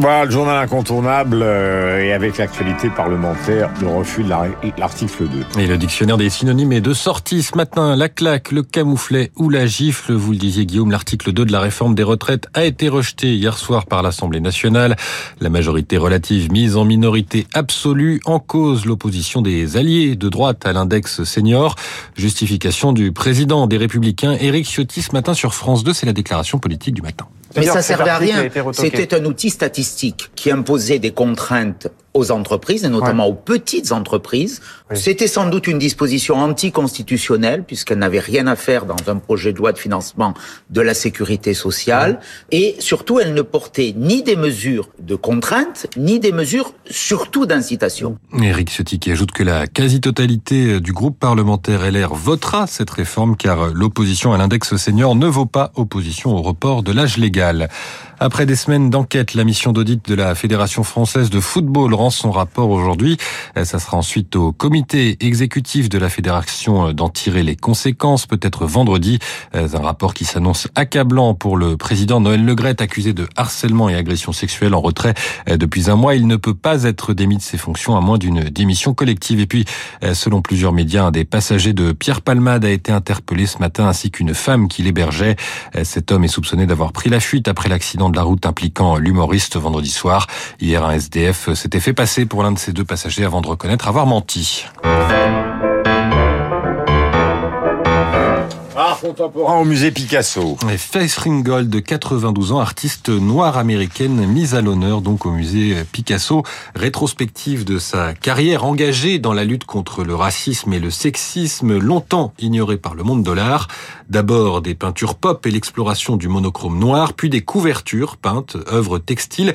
Voilà, le journal incontournable euh, et avec l'actualité parlementaire, le refus de l'article 2. Et le dictionnaire des synonymes est de sortie ce matin. La claque, le camouflet ou la gifle, vous le disiez Guillaume, l'article 2 de la réforme des retraites a été rejeté hier soir par l'Assemblée nationale. La majorité relative mise en minorité absolue en cause l'opposition des alliés de droite à l'index senior. Justification du président des Républicains, Éric Ciotti, ce matin sur France 2, c'est la déclaration politique du matin. Mais ça servait à rien. C'était un outil statistique qui imposait des contraintes aux entreprises, et notamment aux petites entreprises. C'était sans doute une disposition anticonstitutionnelle, puisqu'elle n'avait rien à faire dans un projet de loi de financement de la sécurité sociale. Et surtout, elle ne portait ni des mesures de contrainte, ni des mesures surtout d'incitation. Éric Ciotti qui ajoute que la quasi-totalité du groupe parlementaire LR votera cette réforme, car l'opposition à l'index senior ne vaut pas opposition au report de l'âge légal. Après des semaines d'enquête, la mission d'audit de la Fédération française de football rend son rapport aujourd'hui. Ça sera ensuite au comité exécutif de la fédération d'en tirer les conséquences, peut-être vendredi. Un rapport qui s'annonce accablant pour le président Noël Legrette, accusé de harcèlement et agression sexuelle en retrait depuis un mois. Il ne peut pas être démis de ses fonctions à moins d'une démission collective. Et puis, selon plusieurs médias, un des passagers de Pierre Palmade a été interpellé ce matin, ainsi qu'une femme qui l'hébergeait. Cet homme est soupçonné d'avoir pris la fuite après l'accident de la route impliquant l'humoriste vendredi soir. Hier, un SDF s'était fait passer pour l'un de ces deux passagers avant de reconnaître avoir menti. Contemporain au musée Picasso. Et Faith Ringgold, 92 ans, artiste noire américaine, mise à l'honneur donc au musée Picasso. Rétrospective de sa carrière engagée dans la lutte contre le racisme et le sexisme, longtemps ignorée par le monde de l'art. D'abord des peintures pop et l'exploration du monochrome noir, puis des couvertures peintes, œuvres textiles.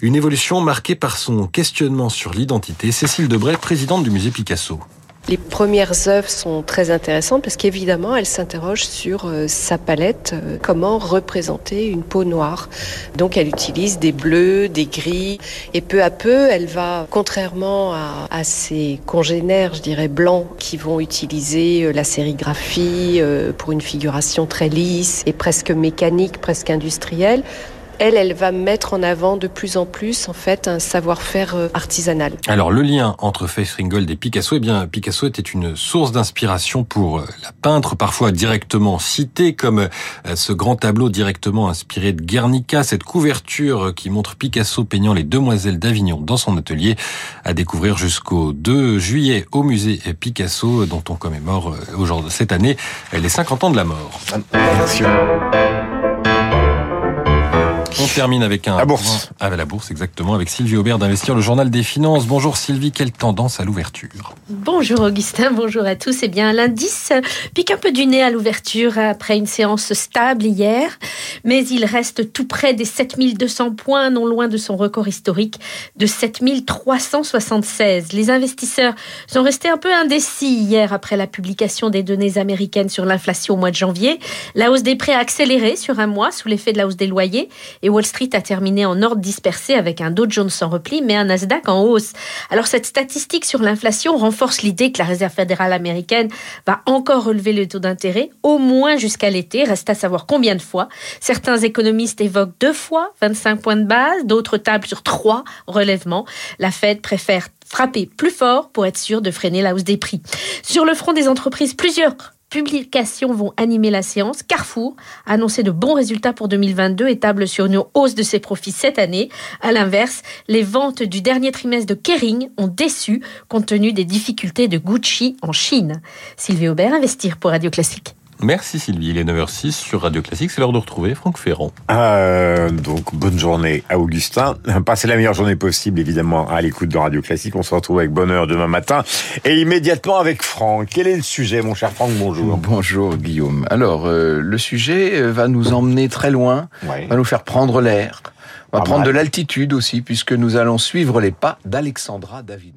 Une évolution marquée par son questionnement sur l'identité. Cécile Debray, présidente du musée Picasso. Les premières œuvres sont très intéressantes parce qu'évidemment, elle s'interroge sur euh, sa palette, euh, comment représenter une peau noire. Donc, elle utilise des bleus, des gris, et peu à peu, elle va, contrairement à, à ses congénères, je dirais blancs, qui vont utiliser euh, la sérigraphie pour une figuration très lisse et presque mécanique, presque industrielle, elle, elle va mettre en avant de plus en plus en fait un savoir-faire euh, artisanal. Alors le lien entre Faith Ringgold et Picasso, eh bien Picasso était une source d'inspiration pour euh, la peintre, parfois directement citée comme euh, ce grand tableau directement inspiré de Guernica, cette couverture qui montre Picasso peignant les demoiselles d'Avignon dans son atelier, à découvrir jusqu'au 2 juillet au musée Picasso dont on commémore aujourd'hui cette année les 50 ans de la mort. Merci. On termine avec un... La bourse. Ah, la bourse, exactement, avec Sylvie Aubert d'Investir, le journal des finances. Bonjour Sylvie, quelle tendance à l'ouverture? Bonjour Augustin, bonjour à tous. Eh bien, l'indice pique un peu du nez à l'ouverture après une séance stable hier, mais il reste tout près des 7200 points, non loin de son record historique de 7376. Les investisseurs sont restés un peu indécis hier après la publication des données américaines sur l'inflation au mois de janvier. La hausse des prêts a accéléré sur un mois sous l'effet de la hausse des loyers et Wall Street a terminé en ordre dispersé avec un Dow Jones en repli, mais un Nasdaq en hausse. Alors cette statistique sur l'inflation renforce l'idée que la Réserve fédérale américaine va encore relever le taux d'intérêt, au moins jusqu'à l'été. Reste à savoir combien de fois. Certains économistes évoquent deux fois 25 points de base, d'autres tablent sur trois relèvements. La Fed préfère frapper plus fort pour être sûr de freiner la hausse des prix. Sur le front des entreprises, plusieurs publications vont animer la séance. Carrefour a annoncé de bons résultats pour 2022 et table sur une hausse de ses profits cette année. À l'inverse, les ventes du dernier trimestre de Kering ont déçu compte tenu des difficultés de Gucci en Chine. Sylvie Aubert, Investir pour Radio Classique. Merci Sylvie, il est 9h06 sur Radio Classique, c'est l'heure de retrouver Franck Ferrand. Euh, donc bonne journée à Augustin, passez la meilleure journée possible évidemment à l'écoute de Radio Classique, on se retrouve avec bonheur demain matin et immédiatement avec Franck. Quel est le sujet mon cher Franck, bonjour. Bonjour Guillaume. Alors euh, le sujet euh, va nous emmener très loin, Ouais. va nous faire prendre l'air, va prendre mal. de l'altitude aussi puisque nous allons suivre les pas d'Alexandra David.